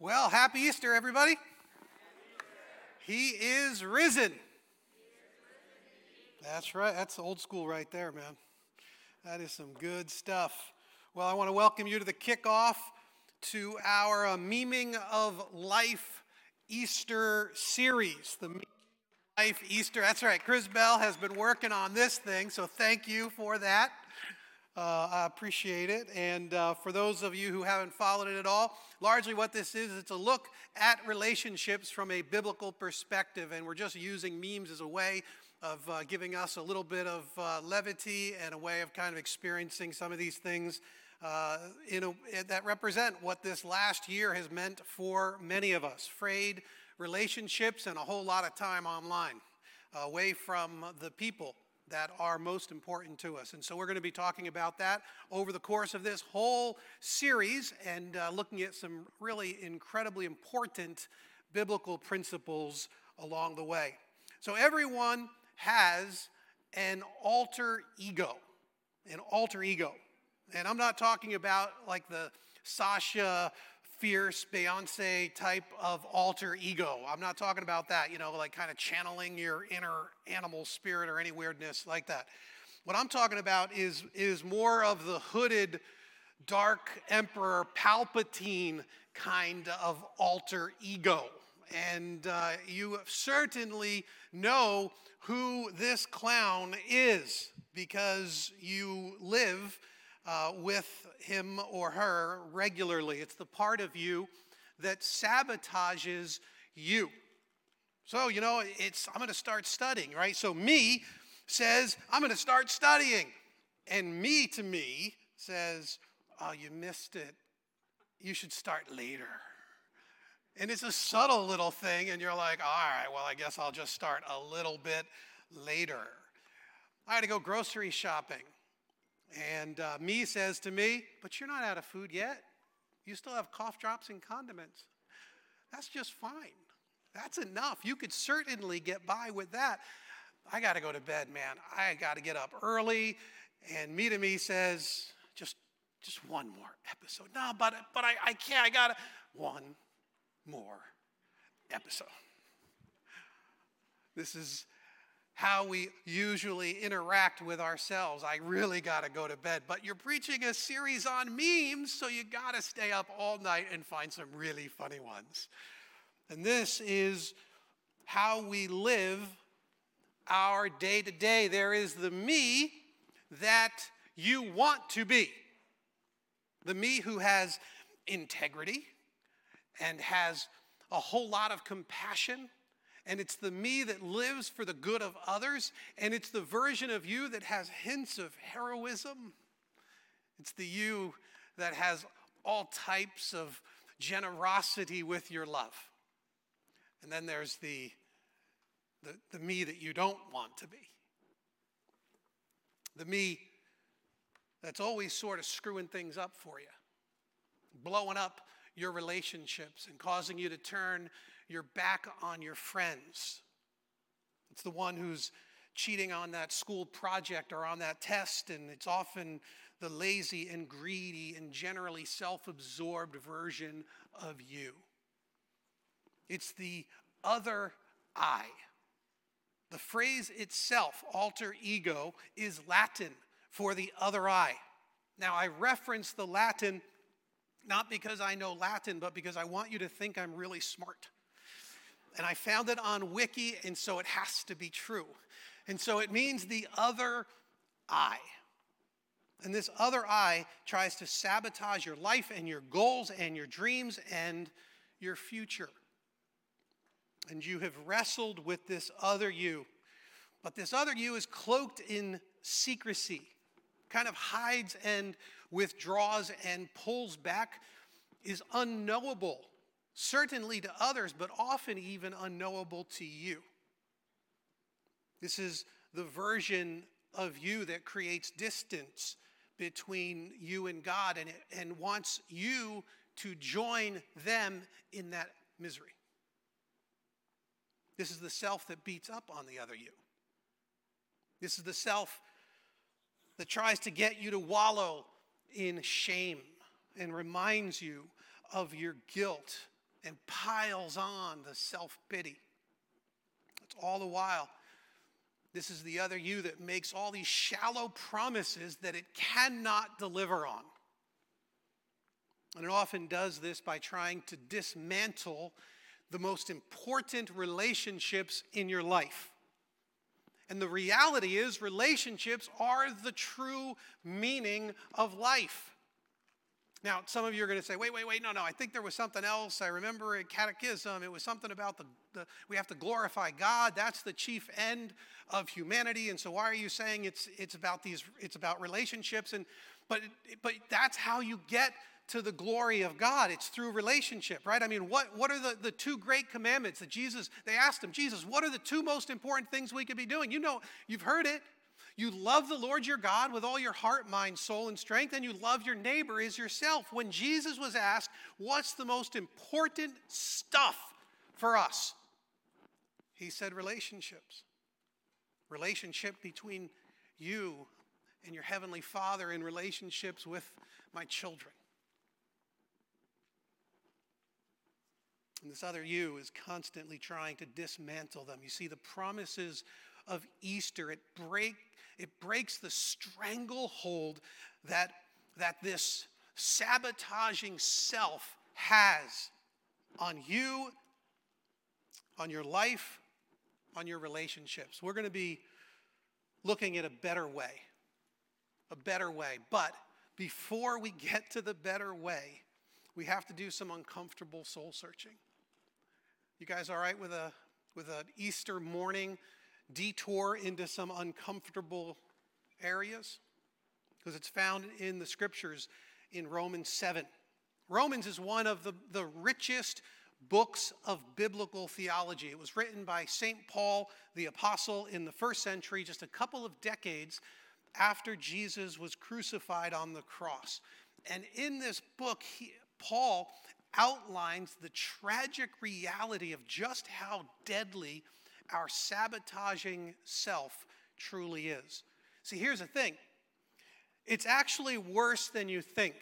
Well, happy Easter, everybody. He is risen. That's right. That's old school right there, man. That is some good stuff. Well, I want to welcome you to the kickoff to our uh, of Life Easter series. The Life Easter. That's right. Chris Bell has been working on this thing, so thank you for that. Uh, I appreciate it. And uh, for those of you who haven't followed it at all, largely what this is, it's a look at relationships from a biblical perspective. And we're just using memes as a way of uh, giving us a little bit of uh, levity and a way of kind of experiencing some of these things uh, in a, that represent what this last year has meant for many of us frayed relationships and a whole lot of time online, away from the people that are most important to us. And so we're going to be talking about that over the course of this whole series and uh, looking at some really incredibly important biblical principles along the way. So everyone has an alter ego, an alter ego. And I'm not talking about like the Sasha fierce Beyonce type of alter ego. I'm not talking about that, you know, like kind of channeling your inner animal spirit or any weirdness like that. What I'm talking about is, is more of the hooded, dark emperor Palpatine kind of alter ego. And uh, you certainly know who this clown is because you live uh, with him or her regularly. It's the part of you that sabotages you. So, you know, it's I'm going to start studying, right? So me says, I'm going to start studying. And me to me says, Oh, you missed it. You should start later. And it's a subtle little thing, and you're like, all right, well, I guess I'll just start a little bit later. I had to go grocery shopping. And uh, me says to me, But you're not out of food yet. You still have cough drops and condiments. That's just fine. That's enough. You could certainly get by with that. I got to go to bed, man. I got to get up early. And me to me says, just, just one more episode. No, but, but I, I can't. I got to. One more episode. This is how we usually interact with ourselves. I really got to go to bed. But you're preaching a series on memes, so you got to stay up all night and find some really funny ones. And this is how we live our day to day. There is the me that you want to be, the me who has integrity and has a whole lot of compassion and it's the me that lives for the good of others, and it's the version of you that has hints of heroism. It's the you that has all types of generosity with your love. And then there's the, the, the me that you don't want to be. The me that's always sort of screwing things up for you, blowing up your relationships and causing you to turn your back on your friends. It's the one who's cheating on that school project or on that test, and it's often the lazy and greedy and generally self absorbed version of you. It's the other I. The phrase itself, alter ego, is Latin for the other I. Now, I reference the Latin not because I know Latin, but because I want you to think I'm really smart. And I found it on Wiki, and so it has to be true. And so it means the other I. And this other I tries to sabotage your life and your goals and your dreams and your future. And you have wrestled with this other you. But this other you is cloaked in secrecy, kind of hides and withdraws and pulls back, is unknowable certainly to others, but often even unknowable to you. This is the version of you that creates distance between you and God and, and wants you to join them in that misery. This is the self that beats up on the other you. This is the self that tries to get you to wallow in shame and reminds you of your guilt and piles on the self pity. It's all the while. This is the other you that makes all these shallow promises that it cannot deliver on. And it often does this by trying to dismantle the most important relationships in your life. And the reality is, relationships are the true meaning of life. Now, some of you are going to say, wait, wait, wait, no, no, I think there was something else. I remember in catechism, it was something about the, the, we have to glorify God. That's the chief end of humanity. And so why are you saying it's, it's about these, it's about relationships? And, but, but that's how you get to the glory of God. It's through relationship, right? I mean, what, what are the, the two great commandments that Jesus, they asked him, Jesus, what are the two most important things we could be doing? You know, you've heard it. You love the Lord your God with all your heart, mind, soul, and strength, and you love your neighbor as yourself. When Jesus was asked, What's the most important stuff for us? He said, Relationships. Relationship between you and your Heavenly Father, in relationships with my children. And this other you is constantly trying to dismantle them. You see, the promises of Easter, it break, it breaks the stranglehold that, that this sabotaging self has on you, on your life, on your relationships. We're going to be looking at a better way. A better way. But before we get to the better way, we have to do some uncomfortable soul searching. You guys all right with a with an Easter morning detour into some uncomfortable areas because it's found in the scriptures in Romans 7. Romans is one of the, the richest books of biblical theology. It was written by St. Paul the Apostle in the first century, just a couple of decades after Jesus was crucified on the cross. And in this book, he, Paul outlines the tragic reality of just how deadly our sabotaging self truly is. See, here's the thing it's actually worse than you think.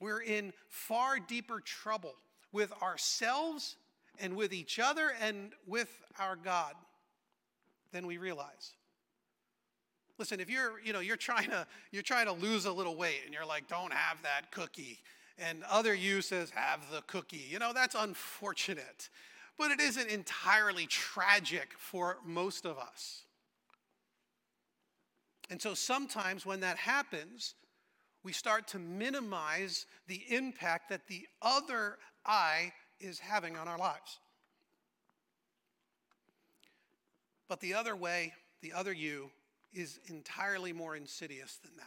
We're in far deeper trouble with ourselves and with each other and with our God than we realize. Listen, if you're, you know, you're trying to you're trying to lose a little weight and you're like, don't have that cookie and other says, have the cookie. You know, that's unfortunate, but it isn't entirely tragic for most of us. And so sometimes when that happens, we start to minimize the impact that the other I is having on our lives. But the other way, the other you, is entirely more insidious than that.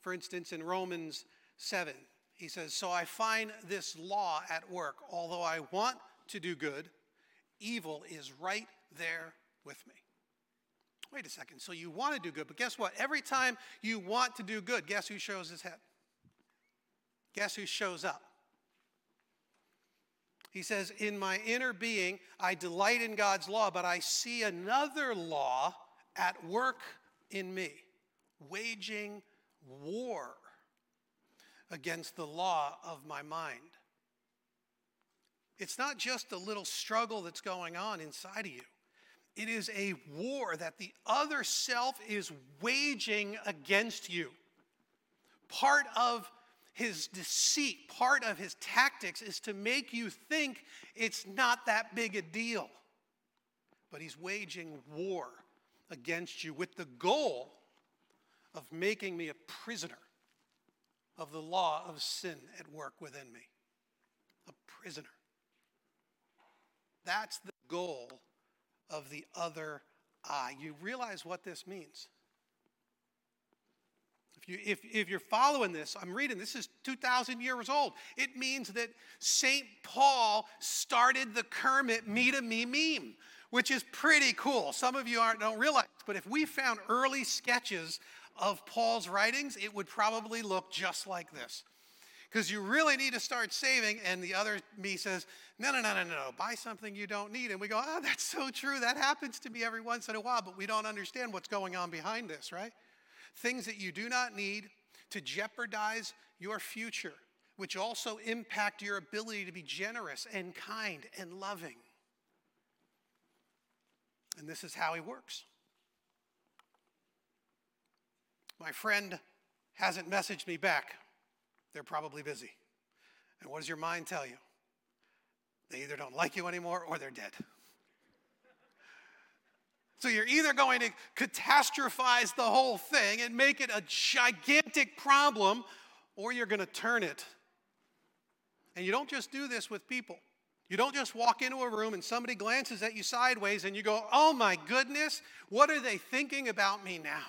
For instance, in Romans 7, he says, So I find this law at work. Although I want to do good, evil is right there with me. Wait a second. So you want to do good, but guess what? Every time you want to do good, guess who shows his head? Guess who shows up? He says, In my inner being, I delight in God's law, but I see another law at work in me, waging war against the law of my mind. It's not just a little struggle that's going on inside of you. It is a war that the other self is waging against you. Part of his deceit, part of his tactics is to make you think it's not that big a deal. But he's waging war against you with the goal of making me a prisoner of the law of sin at work within me. A prisoner. That's the goal of the other I. You realize what this means. If, you, if, if you're following this, I'm reading, this is 2,000 years old. It means that St. Paul started the Kermit me to me meme, which is pretty cool. Some of you aren't, don't realize, but if we found early sketches of Paul's writings, it would probably look just like this. Because you really need to start saving, and the other me says, No, no, no, no, no, buy something you don't need. And we go, Oh, that's so true. That happens to me every once in a while, but we don't understand what's going on behind this, right? Things that you do not need to jeopardize your future. which also impact your ability to be generous and kind and loving. And this is how he works. My friend hasn't messaged me back. They're probably busy. And what does your mind tell you? They either don't like you anymore or they're dead. So you're either going to catastrophize the whole thing and make it a gigantic problem, or you're going to turn it. And you don't just do this with people. You don't just walk into a room and somebody glances at you sideways and you go, oh my goodness, what are they thinking about me now?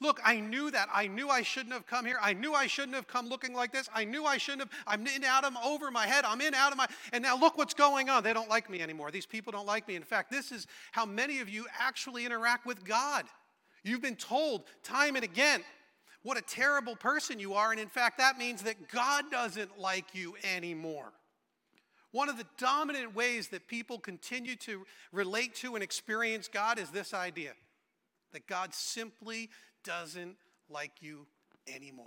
Look, I knew that. I knew I shouldn't have come here. I knew I shouldn't have come looking like this. I knew I shouldn't have. I'm in, of over my head. I'm in, my. And now look what's going on. They don't like me anymore. These people don't like me. In fact, this is how many of you actually interact with God. You've been told time and again what a terrible person you are. And in fact, that means that God doesn't like you anymore. One of the dominant ways that people continue to relate to and experience God is this idea that God simply doesn't like you anymore.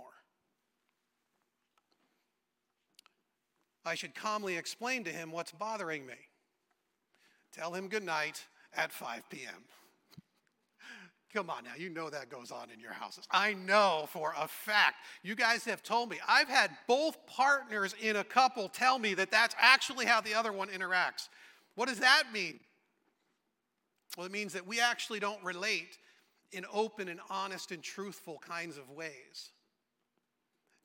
I should calmly explain to him what's bothering me. Tell him good night at 5 p.m. Come on now, you know that goes on in your houses. I know for a fact. You guys have told me. I've had both partners in a couple tell me that that's actually how the other one interacts. What does that mean? Well, it means that we actually don't relate in open and honest and truthful kinds of ways.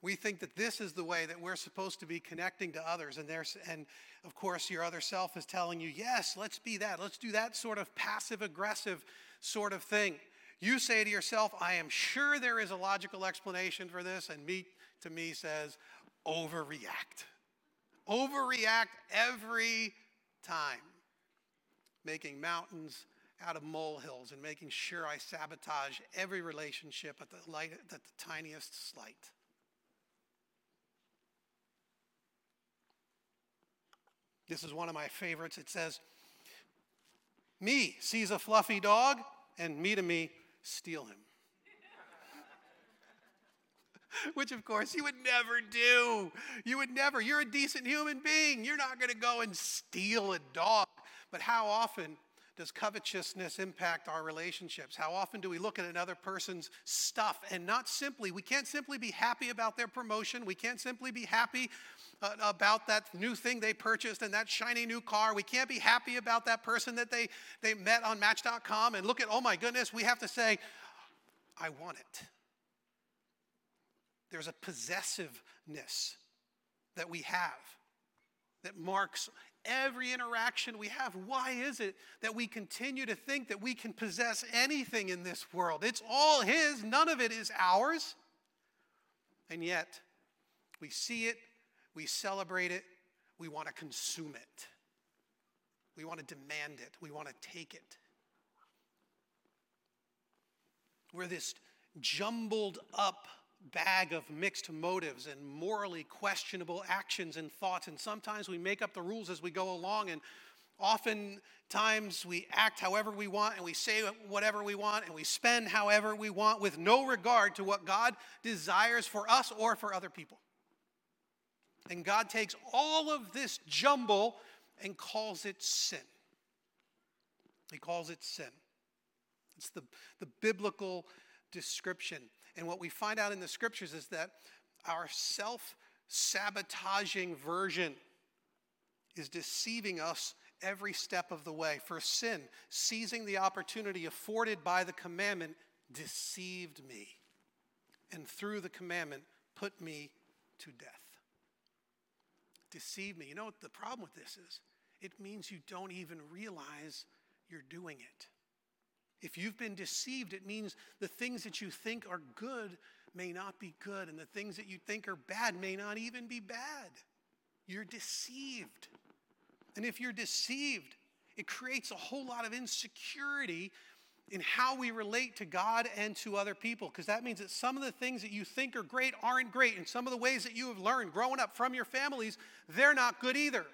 We think that this is the way that we're supposed to be connecting to others. And, there's, and of course, your other self is telling you, yes, let's be that. Let's do that sort of passive aggressive sort of thing. You say to yourself, I am sure there is a logical explanation for this. And me, to me, says, overreact. Overreact every time, making mountains out of molehills and making sure I sabotage every relationship at the, light, at the tiniest slight. This is one of my favorites. It says, Me sees a fluffy dog, and me to me, steal him. Which, of course, you would never do. You would never. You're a decent human being. You're not going to go and steal a dog. But how often does covetousness impact our relationships? How often do we look at another person's stuff and not simply, we can't simply be happy about their promotion. We can't simply be happy uh, about that new thing they purchased and that shiny new car. We can't be happy about that person that they, they met on Match.com and look at, oh my goodness, we have to say, I want it. There's a possessiveness that we have that marks every interaction we have. Why is it that we continue to think that we can possess anything in this world? It's all His, none of it is ours. And yet, we see it, we celebrate it, we want to consume it, we want to demand it, we want to take it. We're this jumbled up bag of mixed motives and morally questionable actions and thoughts. And sometimes we make up the rules as we go along, and oftentimes we act however we want, and we say whatever we want, and we spend however we want with no regard to what God desires for us or for other people. And God takes all of this jumble and calls it sin. He calls it sin. It's the, the biblical description. And what we find out in the scriptures is that our self sabotaging version is deceiving us every step of the way. For sin, seizing the opportunity afforded by the commandment, deceived me. And through the commandment, put me to death. Deceived me. You know what the problem with this is? It means you don't even realize you're doing it. If you've been deceived, it means the things that you think are good may not be good, and the things that you think are bad may not even be bad. You're deceived. And if you're deceived, it creates a whole lot of insecurity in how we relate to God and to other people, because that means that some of the things that you think are great aren't great, and some of the ways that you have learned growing up from your families, they're not good either.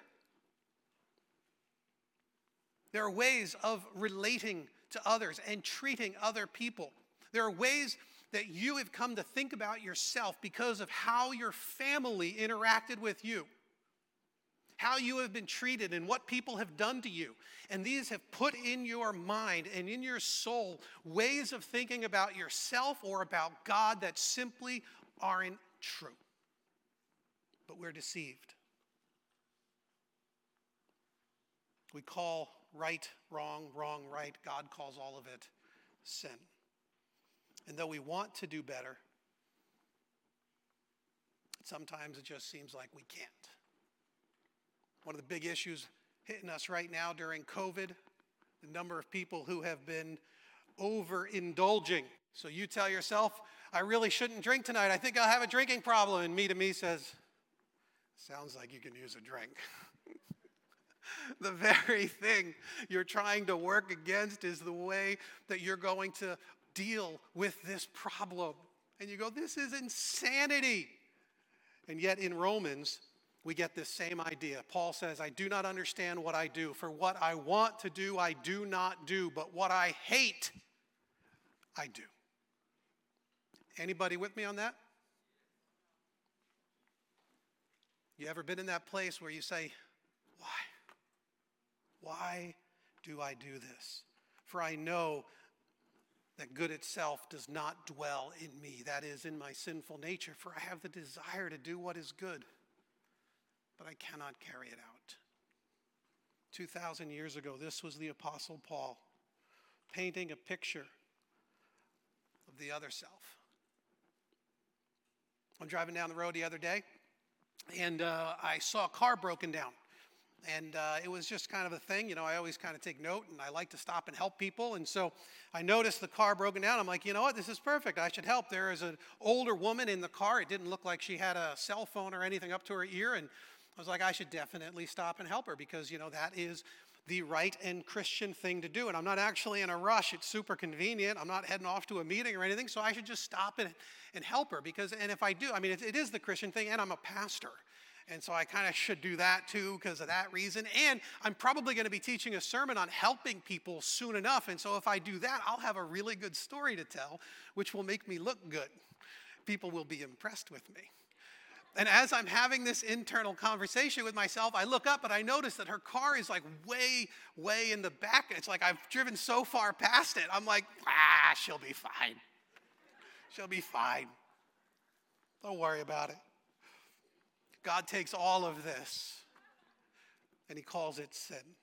There are ways of relating to others and treating other people. There are ways that you have come to think about yourself because of how your family interacted with you, how you have been treated, and what people have done to you. And these have put in your mind and in your soul ways of thinking about yourself or about God that simply aren't true. But we're deceived. We call right, wrong, wrong, right. God calls all of it sin. And though we want to do better, sometimes it just seems like we can't. One of the big issues hitting us right now during COVID, the number of people who have been overindulging. So you tell yourself, I really shouldn't drink tonight. I think I'll have a drinking problem. And me to me says, Sounds like you can use a drink. the very thing you're trying to work against is the way that you're going to deal with this problem. And you go, this is insanity. And yet in Romans, we get this same idea. Paul says, I do not understand what I do. For what I want to do, I do not do. But what I hate, I do. Anybody with me on that? You ever been in that place where you say, Why? Why do I do this? For I know that good itself does not dwell in me, that is, in my sinful nature, for I have the desire to do what is good, but I cannot carry it out. 2,000 years ago, this was the Apostle Paul painting a picture of the other self. I'm driving down the road the other day, and uh, I saw a car broken down. And uh, it was just kind of a thing. You know, I always kind of take note and I like to stop and help people. And so I noticed the car broken down. I'm like, you know what? This is perfect. I should help. There is an older woman in the car. It didn't look like she had a cell phone or anything up to her ear. And I was like, I should definitely stop and help her because, you know, that is the right and Christian thing to do. And I'm not actually in a rush. It's super convenient. I'm not heading off to a meeting or anything. So I should just stop and, and help her because, and if I do, I mean, it, it is the Christian thing, and I'm a pastor. And so I kind of should do that too because of that reason. And I'm probably going to be teaching a sermon on helping people soon enough. And so if I do that, I'll have a really good story to tell, which will make me look good. People will be impressed with me. And as I'm having this internal conversation with myself, I look up and I notice that her car is like way, way in the back. It's like I've driven so far past it. I'm like, ah, she'll be fine. She'll be fine. Don't worry about it. God takes all of this and he calls it sin.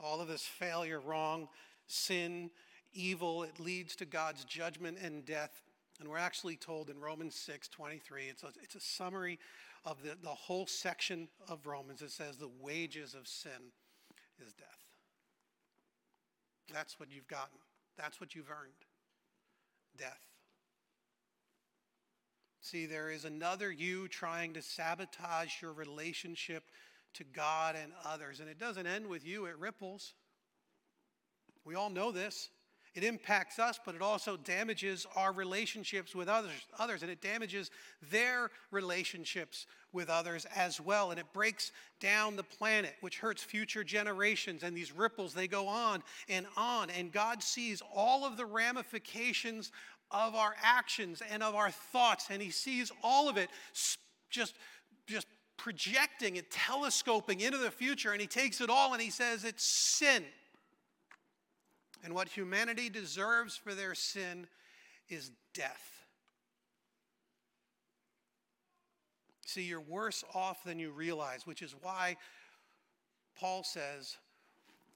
All of this failure, wrong, sin, evil, it leads to God's judgment and death. And we're actually told in Romans 6 23, it's a, it's a summary of the, the whole section of Romans. It says, The wages of sin is death. That's what you've gotten, that's what you've earned death. See, there is another you trying to sabotage your relationship to God and others. And it doesn't end with you, it ripples. We all know this. It impacts us, but it also damages our relationships with others, others, and it damages their relationships with others as well. And it breaks down the planet, which hurts future generations. And these ripples, they go on and on. And God sees all of the ramifications of our actions and of our thoughts, and he sees all of it just, just projecting and telescoping into the future, and he takes it all and he says it's sin. And what humanity deserves for their sin is death. See, you're worse off than you realize, which is why Paul says,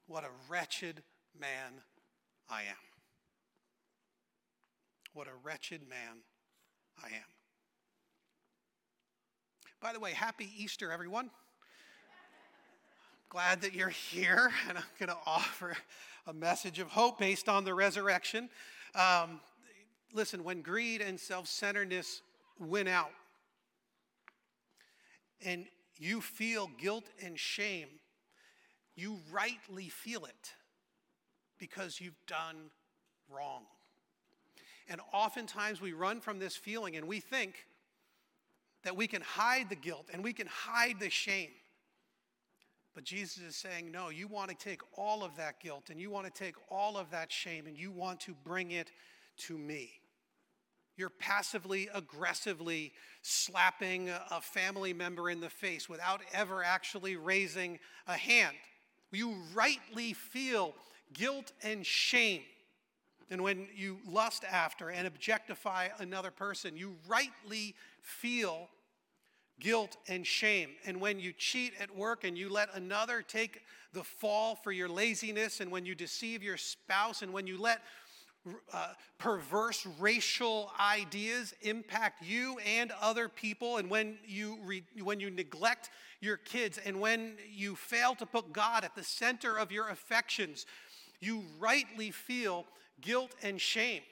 What a wretched man I am. What a wretched man I am. By the way, happy Easter, everyone. Glad that you're here, and I'm going to offer a message of hope based on the resurrection. Um, listen, when greed and self centeredness win out, and you feel guilt and shame, you rightly feel it because you've done wrong. And oftentimes we run from this feeling and we think that we can hide the guilt and we can hide the shame. But Jesus is saying, no, you want to take all of that guilt and you want to take all of that shame and you want to bring it to me. You're passively, aggressively slapping a family member in the face without ever actually raising a hand. You rightly feel guilt and shame. And when you lust after and objectify another person, you rightly feel guilt and shame. And when you cheat at work and you let another take the fall for your laziness, and when you deceive your spouse, and when you let uh, perverse racial ideas impact you and other people, and when you, re- when you neglect your kids, and when you fail to put God at the center of your affections, you rightly feel guilt and shame.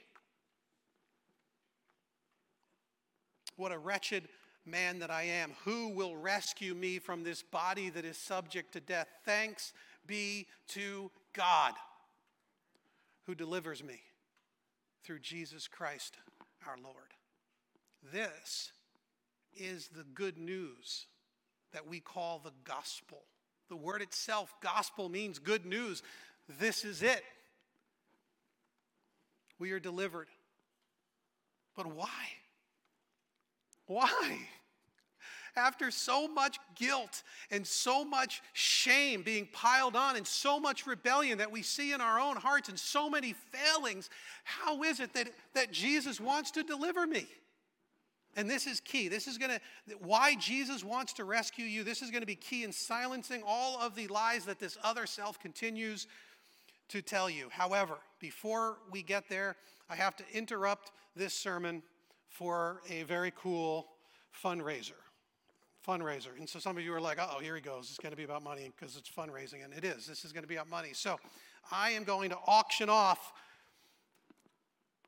What a wretched man that I am. Who will rescue me from this body that is subject to death? Thanks be to God who delivers me through Jesus Christ our Lord. This is the good news that we call the gospel. The word itself, gospel, means good news. This is it. We are delivered. But why? Why? After so much guilt and so much shame being piled on and so much rebellion that we see in our own hearts and so many failings, how is it that, that Jesus wants to deliver me? And this is key. This is going to, why Jesus wants to rescue you, this is going to be key in silencing all of the lies that this other self continues to tell you. However, before we get there, I have to interrupt this sermon for a very cool fundraiser. Fundraiser. And so some of you are like, oh, here he goes. It's going to be about money because it's fundraising. And it is. This is going to be about money. So I am going to auction off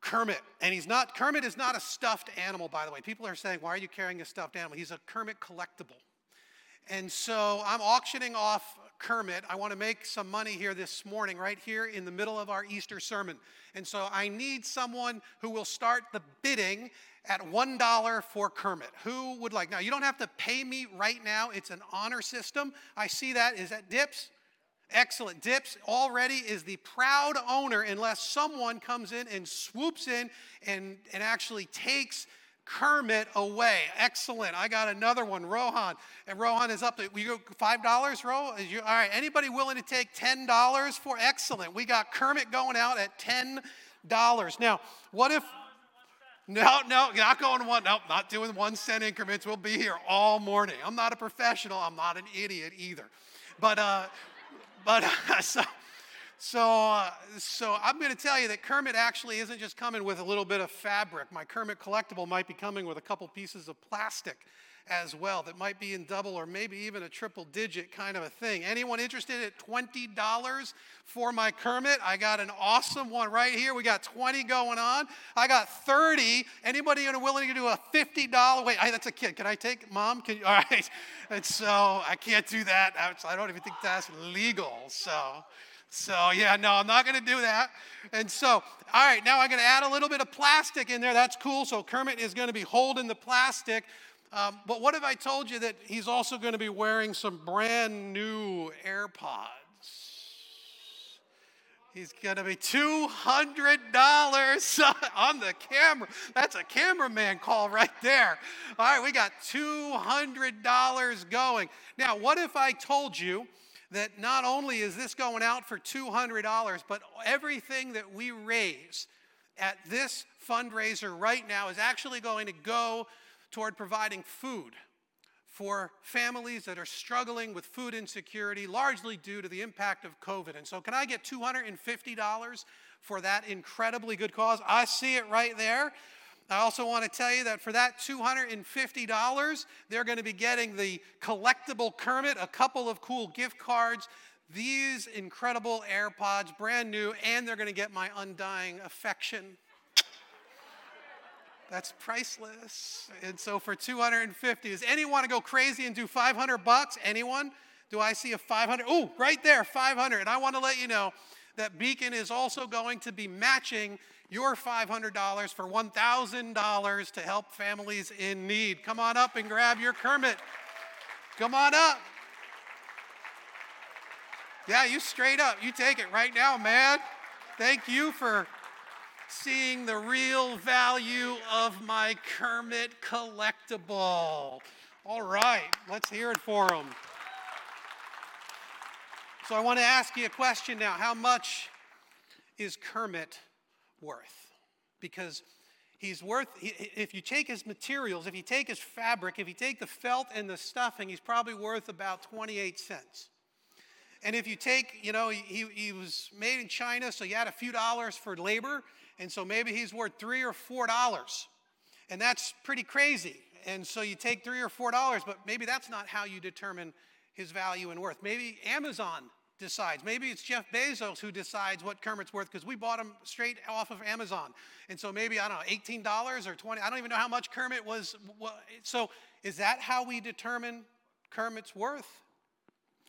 Kermit. And he's not, Kermit is not a stuffed animal, by the way. People are saying, why are you carrying a stuffed animal? He's a Kermit collectible. And so I'm auctioning off Kermit. I want to make some money here this morning, right here in the middle of our Easter sermon. And so I need someone who will start the bidding at $1 for Kermit. Who would like? Now, you don't have to pay me right now, it's an honor system. I see that. Is that Dips? Excellent. Dips already is the proud owner unless someone comes in and swoops in and, and actually takes Kermit away. Excellent. I got another one, Rohan. And Rohan is up to we go five dollars, Ro? You, all right. Anybody willing to take ten dollars for excellent? We got Kermit going out at ten dollars. Now, what if no, no, not going one. Nope, not doing one cent increments. We'll be here all morning. I'm not a professional. I'm not an idiot either. But, uh, but uh, so, so, uh, so I'm going to tell you that Kermit actually isn't just coming with a little bit of fabric. My Kermit collectible might be coming with a couple pieces of plastic as well that might be in double or maybe even a triple digit kind of a thing. Anyone interested at $20 for my Kermit? I got an awesome one right here. We got 20 going on. I got 30. Anybody willing to do a $50? Wait, that's a kid. Can I take mom? Can you? All right. And so I can't do that. I don't even think that's legal. So so, yeah, no, I'm not going to do that. And so, all right, now I'm going to add a little bit of plastic in there. That's cool. So, Kermit is going to be holding the plastic. Um, but what if I told you that he's also going to be wearing some brand new AirPods? He's going to be $200 on the camera. That's a cameraman call right there. All right, we got $200 going. Now, what if I told you that not only is this going out for $200, but everything that we raise at this fundraiser right now is actually going to go toward providing food for families that are struggling with food insecurity, largely due to the impact of COVID. And so, can I get $250 for that incredibly good cause? I see it right there. I also want to tell you that for that $250, they're going to be getting the collectible Kermit, a couple of cool gift cards, these incredible AirPods, brand new, and they're going to get my undying affection. That's priceless. And so for 250, does anyone want to go crazy and do 500 bucks? Anyone? Do I see a 500? Oh, right there, 500. And I want to let you know that Beacon is also going to be matching your $500 for $1,000 to help families in need. Come on up and grab your Kermit. Come on up. Yeah, you straight up. You take it right now, man. Thank you for seeing the real value of my Kermit collectible. All right, let's hear it for him. So I want to ask you a question now. How much is Kermit worth? Because he's worth, if you take his materials, if you take his fabric, if you take the felt and the stuffing, he's probably worth about 28 cents. And if you take, you know, he, he was made in China, so you had a few dollars for labor, and so maybe he's worth three or four dollars. And that's pretty crazy. And so you take three or four dollars, but maybe that's not how you determine his value and worth. Maybe Amazon decides. Maybe it's Jeff Bezos who decides what Kermit's worth because we bought him straight off of Amazon. And so maybe, I don't know, $18 or 20 I don't even know how much Kermit was. So is that how we determine Kermit's worth?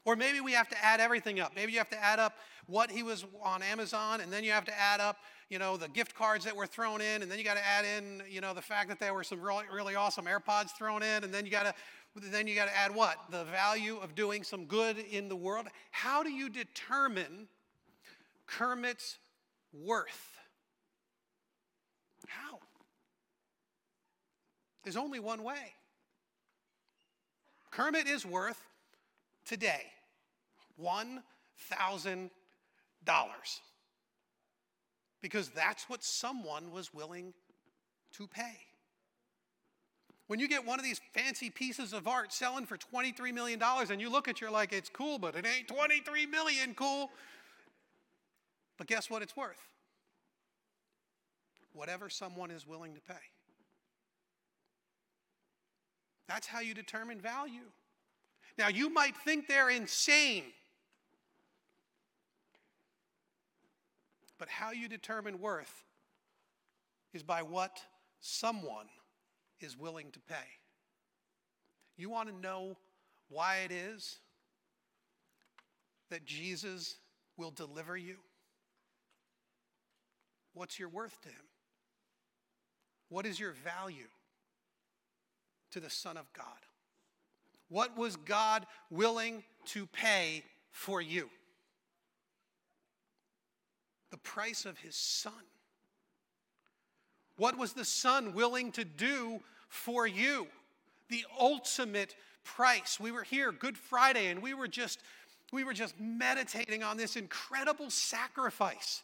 Or maybe we have to add everything up. Maybe you have to add up what he was on Amazon, and then you have to add up, you know, the gift cards that were thrown in, and then you got to add in, you know, the fact that there were some really, really awesome AirPods thrown in, and then you got to then you got to add what? The value of doing some good in the world. How do you determine Kermit's worth? How? There's only one way. Kermit is worth today $1,000 because that's what someone was willing to pay. When you get one of these fancy pieces of art selling for $23 million and you look at it, you're like, it's cool, but it ain't 23 million cool. But guess what it's worth? Whatever someone is willing to pay. That's how you determine value. Now, you might think they're insane, but how you determine worth is by what someone is willing to pay. You want to know why it is that Jesus will deliver you? What's your worth to him? What is your value to the Son of God? What was God willing to pay for you? The price of his Son. What was the Son willing to do for you? The ultimate price. We were here Good Friday and we were just we were just meditating on this incredible sacrifice.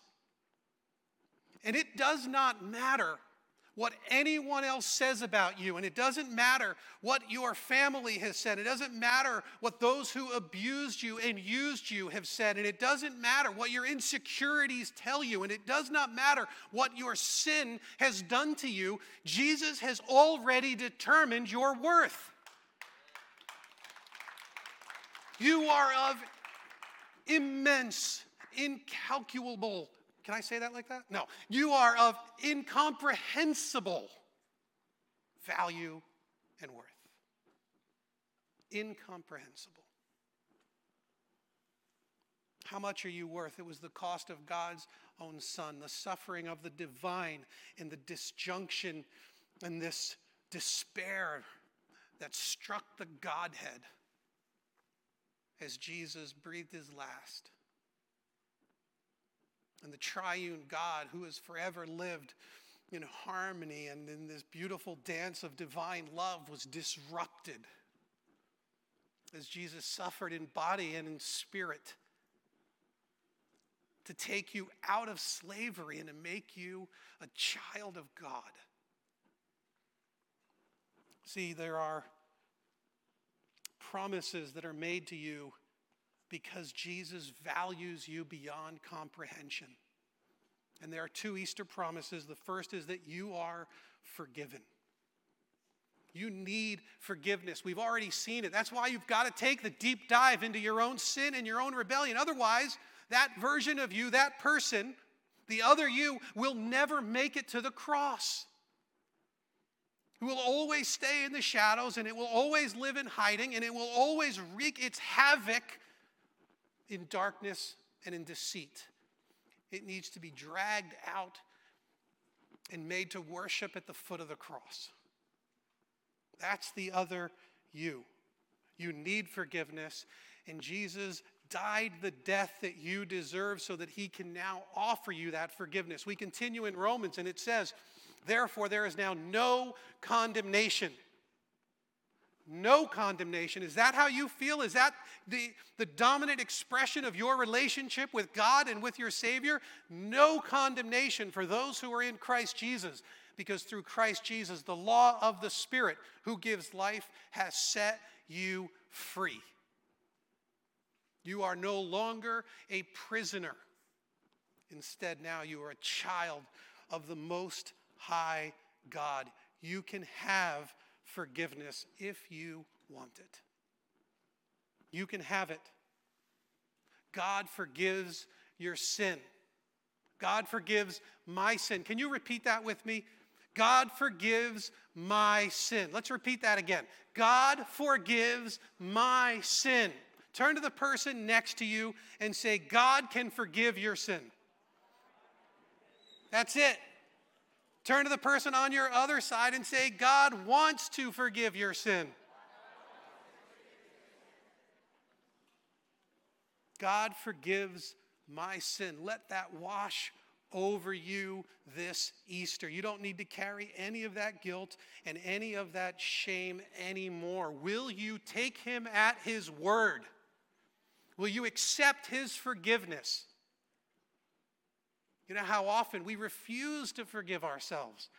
And it does not matter what anyone else says about you. And it doesn't matter what your family has said. It doesn't matter what those who abused you and used you have said. And it doesn't matter what your insecurities tell you. And it does not matter what your sin has done to you. Jesus has already determined your worth. You are of immense, incalculable can I say that like that? No. You are of incomprehensible value and worth. Incomprehensible. How much are you worth? It was the cost of God's own Son, the suffering of the divine in the disjunction and this despair that struck the Godhead as Jesus breathed his last and the triune God who has forever lived in harmony and in this beautiful dance of divine love was disrupted as Jesus suffered in body and in spirit to take you out of slavery and to make you a child of God. See, there are promises that are made to you because Jesus values you beyond comprehension. And there are two Easter promises. The first is that you are forgiven. You need forgiveness. We've already seen it. That's why you've got to take the deep dive into your own sin and your own rebellion. Otherwise, that version of you, that person, the other you, will never make it to the cross. It will always stay in the shadows and it will always live in hiding and it will always wreak its havoc in darkness and in deceit. It needs to be dragged out and made to worship at the foot of the cross. That's the other you. You need forgiveness, and Jesus died the death that you deserve so that he can now offer you that forgiveness. We continue in Romans and it says, Therefore, there is now no condemnation. No condemnation. Is that how you feel? Is that the, the dominant expression of your relationship with God and with your Savior? No condemnation for those who are in Christ Jesus, because through Christ Jesus, the law of the Spirit who gives life has set you free. You are no longer a prisoner. Instead, now you are a child of the Most High God. You can have forgiveness if you want it. You can have it. God forgives your sin. God forgives my sin. Can you repeat that with me? God forgives my sin. Let's repeat that again. God forgives my sin. Turn to the person next to you and say, God can forgive your sin. That's it. Turn to the person on your other side and say, God wants to forgive your sin. God forgives my sin. Let that wash over you this Easter. You don't need to carry any of that guilt and any of that shame anymore. Will you take him at his word? Will you accept his forgiveness? You know how often we refuse to forgive ourselves.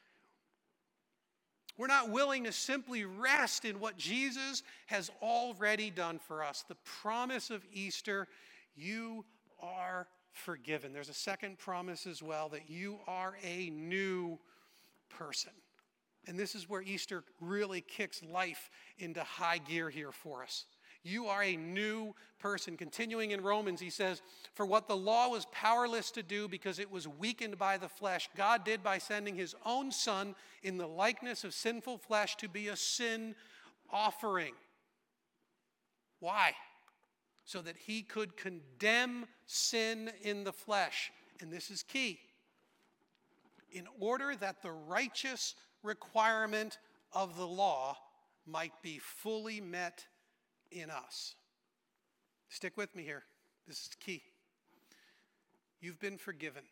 We're not willing to simply rest in what Jesus has already done for us. The promise of Easter, you are forgiven. There's a second promise as well that you are a new person. And this is where Easter really kicks life into high gear here for us. You are a new person. Continuing in Romans, he says, For what the law was powerless to do because it was weakened by the flesh, God did by sending his own Son in the likeness of sinful flesh to be a sin offering. Why? So that he could condemn sin in the flesh. And this is key. In order that the righteous requirement of the law might be fully met in us. Stick with me here. This is key. You've been forgiven.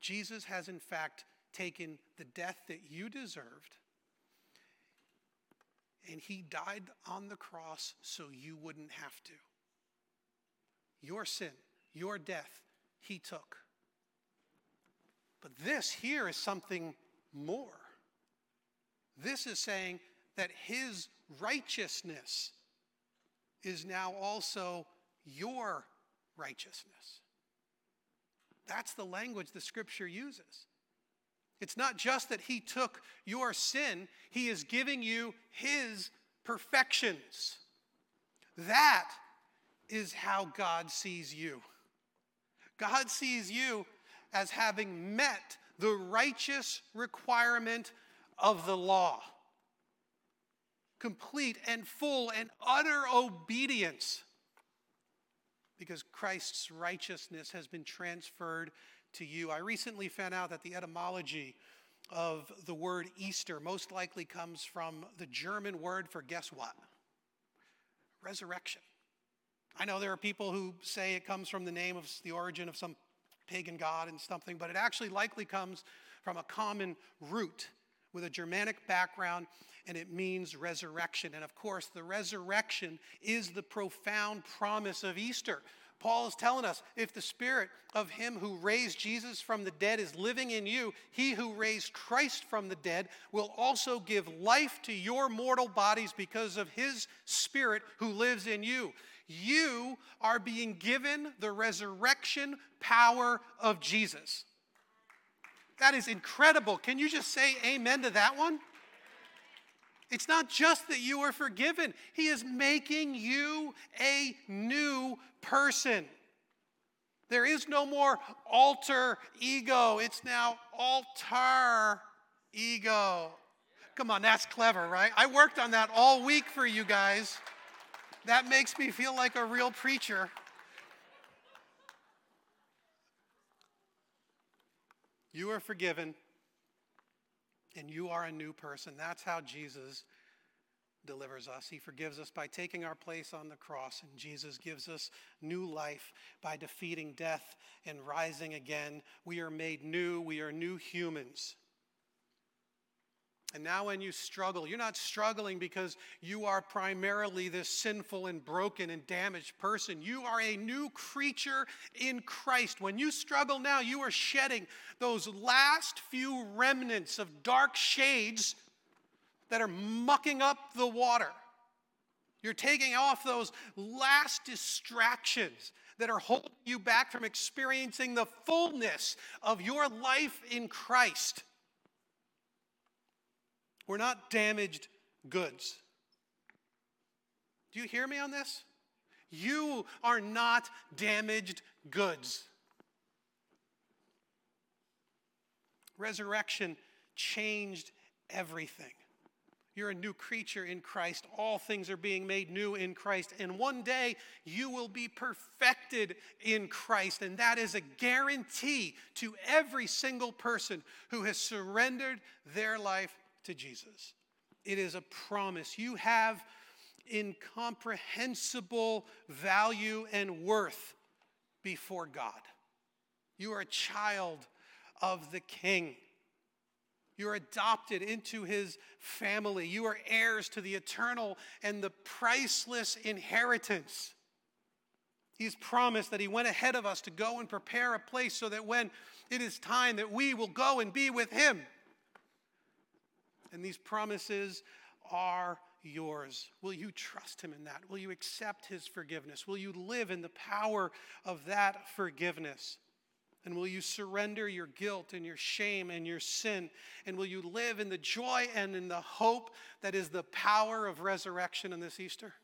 Jesus has, in fact, taken the death that you deserved, and he died on the cross so you wouldn't have to. Your sin, your death, he took. But this here is something more. This is saying that his righteousness is now also your righteousness. That's the language the scripture uses. It's not just that he took your sin, he is giving you his perfections. That is how God sees you. God sees you as having met the righteous requirement of the law complete and full and utter obedience because Christ's righteousness has been transferred to you. I recently found out that the etymology of the word Easter most likely comes from the German word for guess what? Resurrection. I know there are people who say it comes from the name of the origin of some pagan god and something, but it actually likely comes from a common root with a Germanic background, and it means resurrection. And of course, the resurrection is the profound promise of Easter. Paul is telling us if the spirit of him who raised Jesus from the dead is living in you, he who raised Christ from the dead will also give life to your mortal bodies because of his spirit who lives in you. You are being given the resurrection power of Jesus. That is incredible. Can you just say amen to that one? It's not just that you are forgiven, He is making you a new person. There is no more alter ego, it's now altar ego. Come on, that's clever, right? I worked on that all week for you guys. That makes me feel like a real preacher. You are forgiven and you are a new person. That's how Jesus delivers us. He forgives us by taking our place on the cross, and Jesus gives us new life by defeating death and rising again. We are made new, we are new humans. And now, when you struggle, you're not struggling because you are primarily this sinful and broken and damaged person. You are a new creature in Christ. When you struggle now, you are shedding those last few remnants of dark shades that are mucking up the water. You're taking off those last distractions that are holding you back from experiencing the fullness of your life in Christ. We're not damaged goods. Do you hear me on this? You are not damaged goods. Resurrection changed everything. You're a new creature in Christ. All things are being made new in Christ. And one day you will be perfected in Christ. And that is a guarantee to every single person who has surrendered their life to Jesus. It is a promise. You have incomprehensible value and worth before God. You are a child of the King. You're adopted into his family. You are heirs to the eternal and the priceless inheritance. He's promised that he went ahead of us to go and prepare a place so that when it is time that we will go and be with him. And these promises are yours. Will you trust him in that? Will you accept his forgiveness? Will you live in the power of that forgiveness? And will you surrender your guilt and your shame and your sin? And will you live in the joy and in the hope that is the power of resurrection in this Easter?